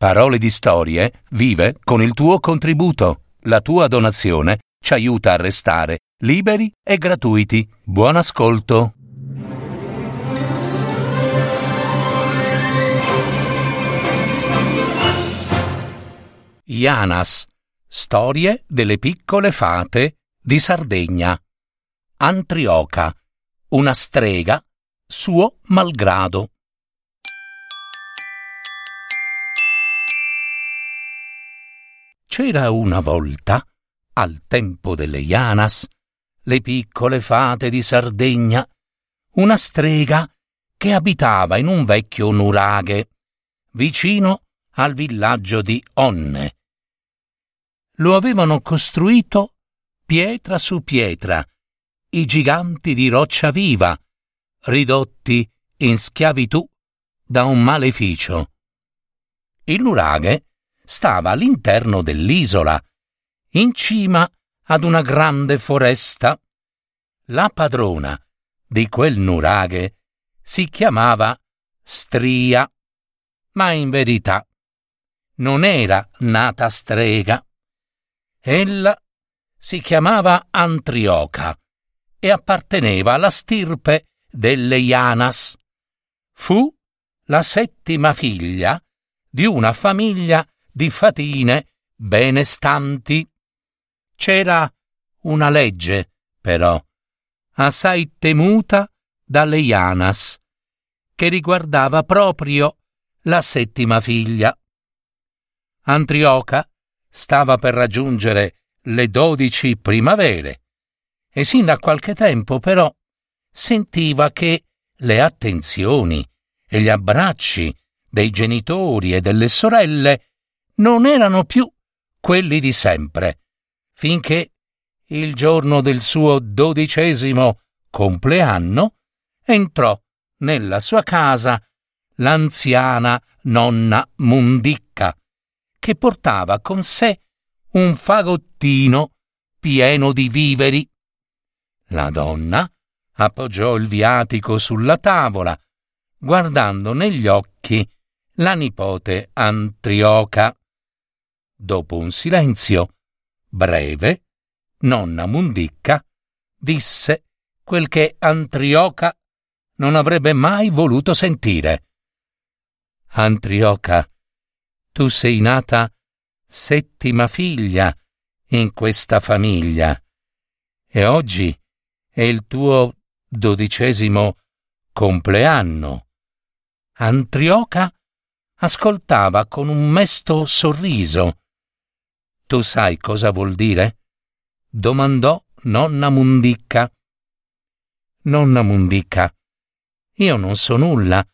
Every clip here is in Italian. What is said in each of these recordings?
Parole di Storie vive con il tuo contributo. La tua donazione ci aiuta a restare liberi e gratuiti. Buon ascolto. Ianas. Storie delle piccole fate di Sardegna. Antrioca. Una strega, suo malgrado. C'era una volta, al tempo delle Ianas, le piccole fate di Sardegna, una strega che abitava in un vecchio nuraghe, vicino al villaggio di Onne. Lo avevano costruito pietra su pietra, i giganti di roccia viva, ridotti in schiavitù da un maleficio. Il nuraghe stava all'interno dell'isola, in cima ad una grande foresta. La padrona di quel nuraghe si chiamava Stria, ma in verità non era nata strega. Ella si chiamava Antrioca e apparteneva alla stirpe delle Ianas. Fu la settima figlia di una famiglia di fatine benestanti. C'era una legge, però, assai temuta dalle Ianas, che riguardava proprio la settima figlia. Antrioca stava per raggiungere le dodici primavere e sin da qualche tempo però sentiva che le attenzioni e gli abbracci dei genitori e delle sorelle non erano più quelli di sempre, finché il giorno del suo dodicesimo compleanno entrò nella sua casa l'anziana nonna Mundicca, che portava con sé un fagottino pieno di viveri. La donna appoggiò il viatico sulla tavola, guardando negli occhi la nipote Antrioca. Dopo un silenzio breve, nonna Mundicca disse quel che Antrioca non avrebbe mai voluto sentire. Antrioca, tu sei nata settima figlia in questa famiglia e oggi è il tuo dodicesimo compleanno. Antrioca ascoltava con un mesto sorriso tu sai cosa vuol dire? domandò nonna Mundicca. Nonna Mundicca, io non so nulla,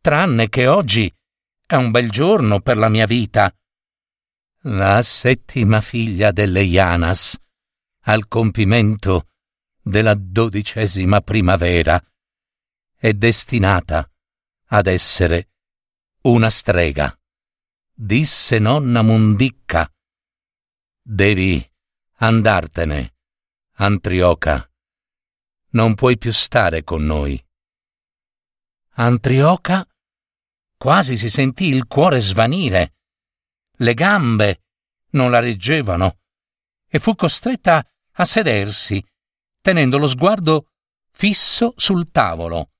tranne che oggi è un bel giorno per la mia vita. La settima figlia delle Ianas, al compimento della dodicesima primavera, è destinata ad essere una strega, disse nonna Mundicca Devi andartene, Antrioca. Non puoi più stare con noi. Antrioca quasi si sentì il cuore svanire. Le gambe non la reggevano e fu costretta a sedersi, tenendo lo sguardo fisso sul tavolo.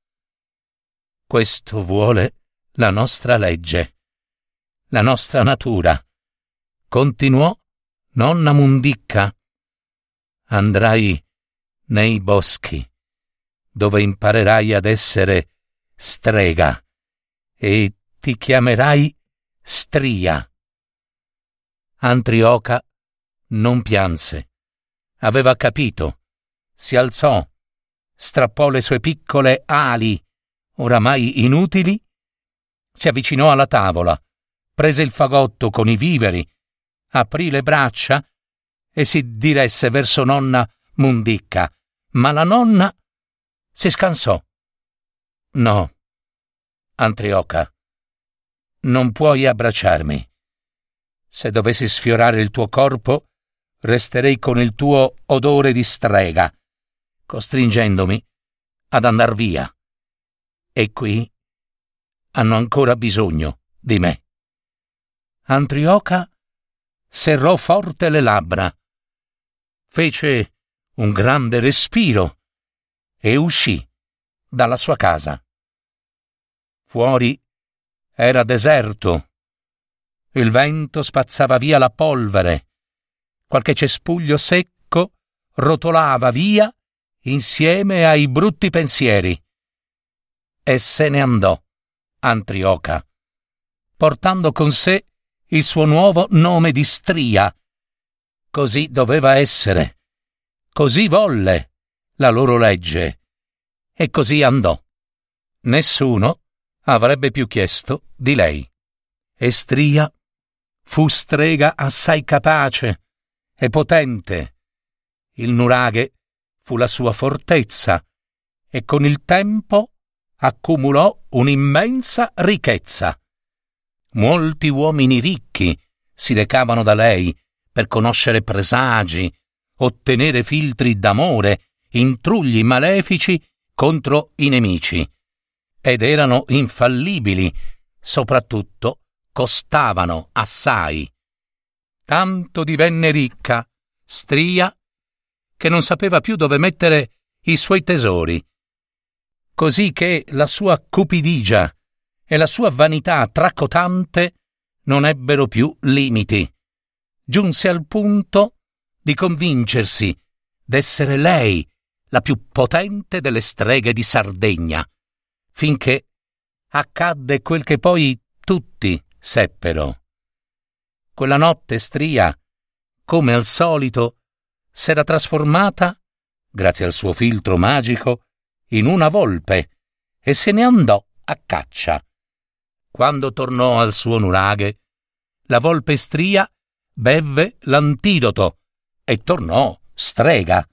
Questo vuole la nostra legge, la nostra natura, continuò Nonna Mundicca, andrai nei boschi, dove imparerai ad essere strega e ti chiamerai Stria. Antrioca non pianse. Aveva capito. Si alzò, strappò le sue piccole ali, oramai inutili, si avvicinò alla tavola, prese il fagotto con i viveri, aprì le braccia e si diresse verso nonna Mundicca, ma la nonna si scansò. No, Antrioca, non puoi abbracciarmi. Se dovessi sfiorare il tuo corpo, resterei con il tuo odore di strega, costringendomi ad andar via. E qui hanno ancora bisogno di me. Antrioca serrò forte le labbra, fece un grande respiro e uscì dalla sua casa. Fuori era deserto. Il vento spazzava via la polvere. Qualche cespuglio secco rotolava via insieme ai brutti pensieri. E se ne andò, Antrioca, portando con sé il suo nuovo nome di stria. Così doveva essere. Così volle la loro legge. E così andò. Nessuno avrebbe più chiesto di lei. E Stria fu strega assai capace e potente. Il nuraghe fu la sua fortezza e con il tempo accumulò un'immensa ricchezza. Molti uomini ricchi si recavano da lei per conoscere presagi, ottenere filtri d'amore, intrugli malefici contro i nemici. Ed erano infallibili, soprattutto costavano assai. Tanto divenne ricca, stria, che non sapeva più dove mettere i suoi tesori. Così che la sua cupidigia e la sua vanità tracotante non ebbero più limiti. Giunse al punto di convincersi d'essere lei la più potente delle streghe di Sardegna, finché accadde quel che poi tutti seppero. Quella notte Stria, come al solito, s'era trasformata, grazie al suo filtro magico, in una volpe e se ne andò a caccia. Quando tornò al suo nuraghe, la volpe stria bevve l'antidoto e tornò strega.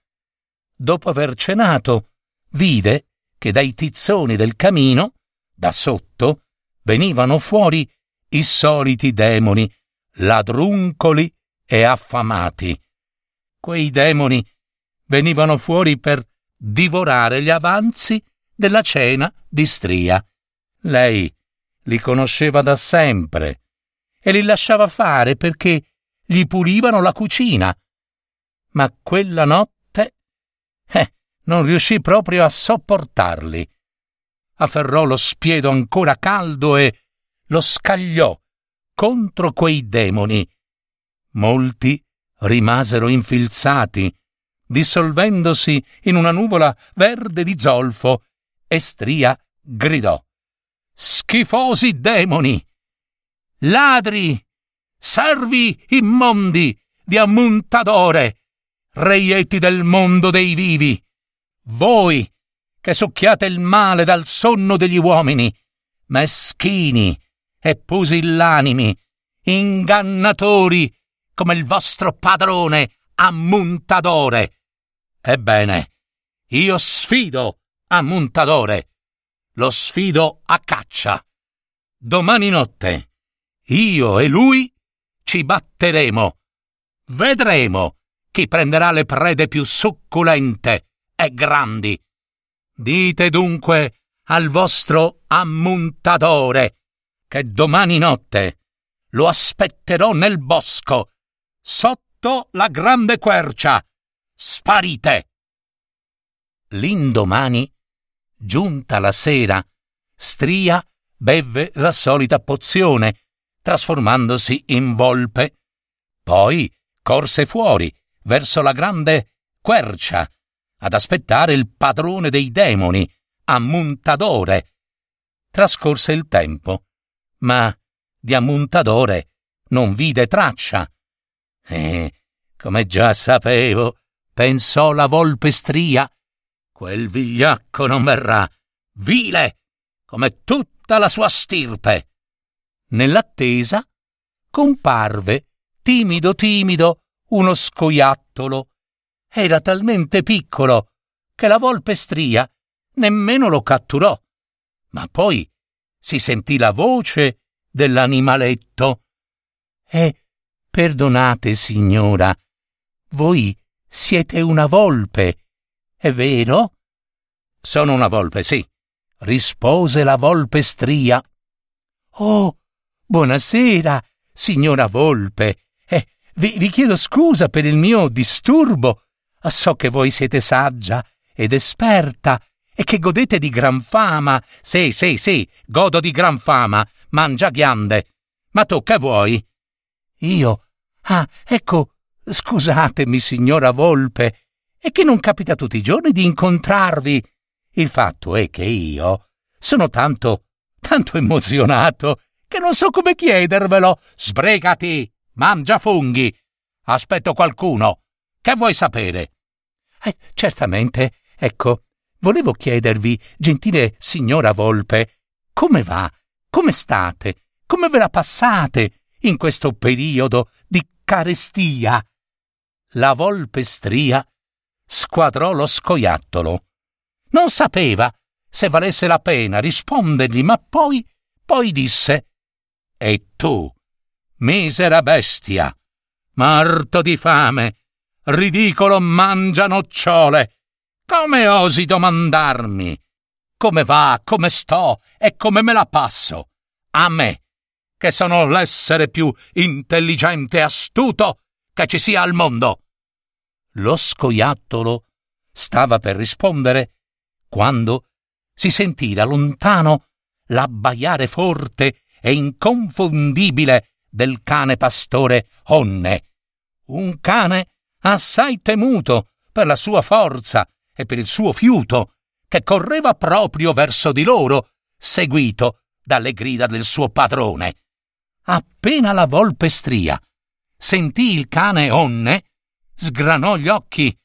Dopo aver cenato, vide che dai tizzoni del camino, da sotto, venivano fuori i soliti demoni, ladruncoli e affamati. Quei demoni venivano fuori per divorare gli avanzi della cena di Stria. Lei li conosceva da sempre e li lasciava fare perché gli pulivano la cucina. Ma quella notte, eh, non riuscì proprio a sopportarli. Afferrò lo spiedo ancora caldo e lo scagliò contro quei demoni. Molti rimasero infilzati, dissolvendosi in una nuvola verde di zolfo, e Stria gridò schifosi demoni, ladri, servi immondi di Ammuntadore, reietti del mondo dei vivi, voi che succhiate il male dal sonno degli uomini, meschini e pusillanimi, ingannatori come il vostro padrone Ammuntadore. Ebbene, io sfido Ammuntadore lo sfido a caccia. Domani notte io e lui ci batteremo. Vedremo chi prenderà le prede più succulente e grandi. Dite dunque al vostro ammuntadore che domani notte lo aspetterò nel bosco, sotto la grande quercia. Sparite! L'indomani Giunta la sera, Stria bevve la solita pozione, trasformandosi in volpe. Poi corse fuori, verso la grande quercia, ad aspettare il padrone dei demoni, Ammuntadore. Trascorse il tempo, ma di Ammuntadore non vide traccia. E, come già sapevo, pensò la volpe stria, Quel vigliacco non verrà, vile, come tutta la sua stirpe. Nell'attesa comparve, timido timido, uno scoiattolo. Era talmente piccolo che la volpe stria nemmeno lo catturò. Ma poi si sentì la voce dell'animaletto. E perdonate, signora, voi siete una volpe è vero? Sono una volpe, sì, rispose la volpe stria. Oh, buonasera, signora Volpe. Eh, vi, vi chiedo scusa per il mio disturbo. So che voi siete saggia ed esperta e che godete di gran fama. Sì, sì, sì, godo di gran fama. Mangia ghiande. Ma tu che vuoi? Io? Ah, ecco, scusatemi, signora Volpe, è che non capita tutti i giorni di incontrarvi. Il fatto è che io sono tanto, tanto emozionato che non so come chiedervelo. Sbrigati, mangia funghi. Aspetto qualcuno. Che vuoi sapere? Eh, certamente, ecco, volevo chiedervi, gentile signora Volpe, come va? Come state? Come ve la passate in questo periodo di carestia? La Volpe stria squadrò lo scoiattolo. Non sapeva se valesse la pena rispondergli, ma poi, poi disse: E tu, misera bestia, morto di fame, ridicolo mangia nocciole, come osi domandarmi come va, come sto e come me la passo? A me, che sono l'essere più intelligente e astuto che ci sia al mondo. Lo scoiattolo stava per rispondere quando si sentì da lontano l'abbaiare forte e inconfondibile del cane pastore Onne, un cane assai temuto per la sua forza e per il suo fiuto, che correva proprio verso di loro, seguito dalle grida del suo padrone. Appena la volpe stria sentì il cane Onne, sgranò gli occhi,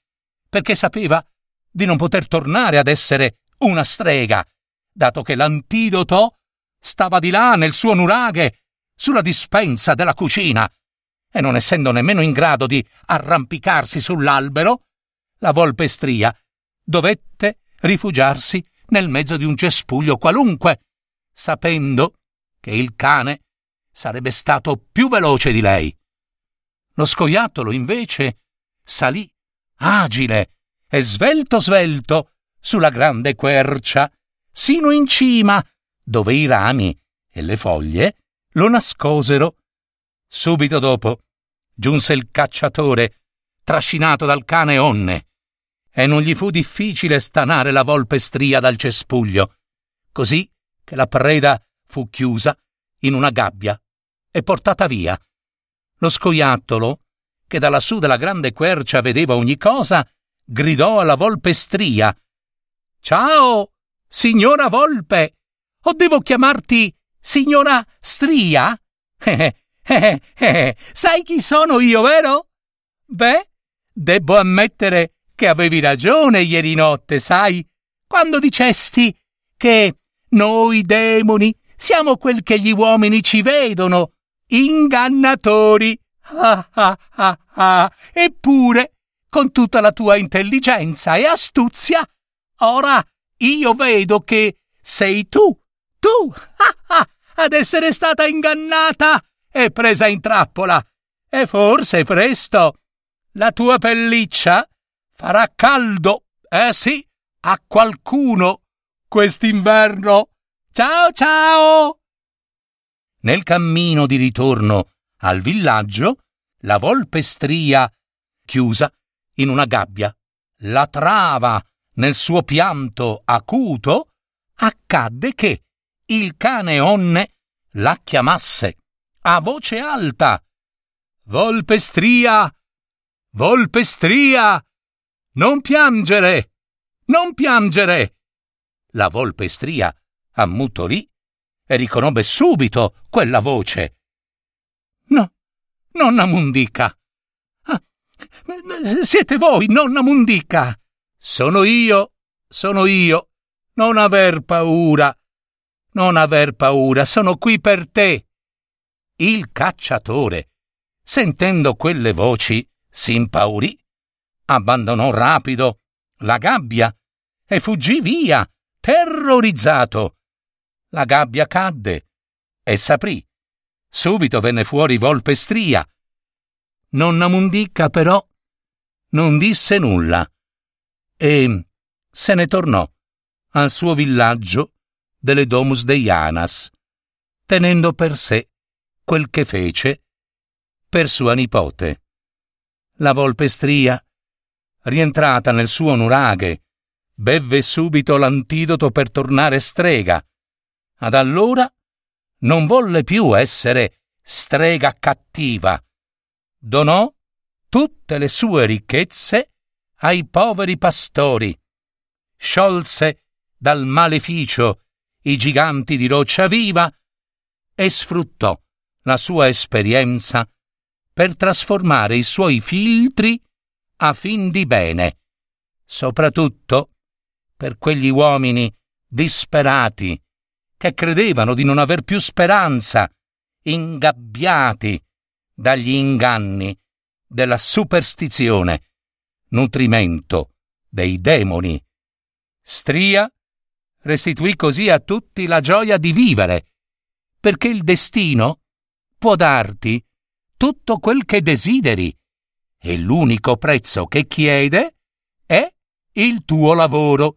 perché sapeva di non poter tornare ad essere una strega, dato che l'antidoto stava di là nel suo nuraghe, sulla dispensa della cucina, e non essendo nemmeno in grado di arrampicarsi sull'albero, la volpe stria dovette rifugiarsi nel mezzo di un cespuglio qualunque, sapendo che il cane sarebbe stato più veloce di lei. Lo scoiattolo, invece, salì agile e svelto svelto sulla grande quercia, sino in cima, dove i rami e le foglie lo nascosero. Subito dopo giunse il cacciatore, trascinato dal cane Onne, e non gli fu difficile stanare la volpe stria dal cespuglio, così che la preda fu chiusa in una gabbia e portata via. Lo scoiattolo, che da lassù della grande quercia vedeva ogni cosa, gridò alla volpe stria. Ciao, signora volpe! O devo chiamarti signora stria? Eh, eh, eh, sai chi sono io, vero? Beh, debbo ammettere che avevi ragione ieri notte, sai, quando dicesti che noi demoni siamo quel che gli uomini ci vedono, ingannatori. Ah ah ah. Eppure, con tutta la tua intelligenza e astuzia, ora io vedo che sei tu, tu, ah ah, ad essere stata ingannata e presa in trappola. E forse presto la tua pelliccia Farà caldo, eh sì, a qualcuno quest'inverno. Ciao ciao! Nel cammino di ritorno al villaggio, la volpe stria, chiusa in una gabbia, la trava nel suo pianto acuto, accadde che il cane onne la chiamasse a voce alta. Volpe stria! Volpe stria! Non piangere! Non piangere! La volpe stria ammutolì e riconobbe subito quella voce. No, nonna Mundica! Ah, siete voi, nonna Mundica! Sono io, sono io. Non aver paura. Non aver paura, sono qui per te. Il cacciatore, sentendo quelle voci, si impaurì abbandonò rapido la gabbia e fuggì via, terrorizzato. La gabbia cadde e s'aprì. Subito venne fuori Volpe Stria. Nonna Mundicca, però, non disse nulla e se ne tornò al suo villaggio delle Domus Deianas, tenendo per sé quel che fece per sua nipote. La volpe stria, rientrata nel suo nuraghe, bevve subito l'antidoto per tornare strega. Ad allora non volle più essere strega cattiva. Donò tutte le sue ricchezze ai poveri pastori. Sciolse dal maleficio i giganti di roccia viva e sfruttò la sua esperienza per trasformare i suoi filtri a fin di bene, soprattutto per quegli uomini disperati che credevano di non aver più speranza, ingabbiati dagli inganni della superstizione, nutrimento dei demoni. Stria restituì così a tutti la gioia di vivere, perché il destino può darti tutto quel che desideri e l'unico prezzo che chiede è il tuo lavoro.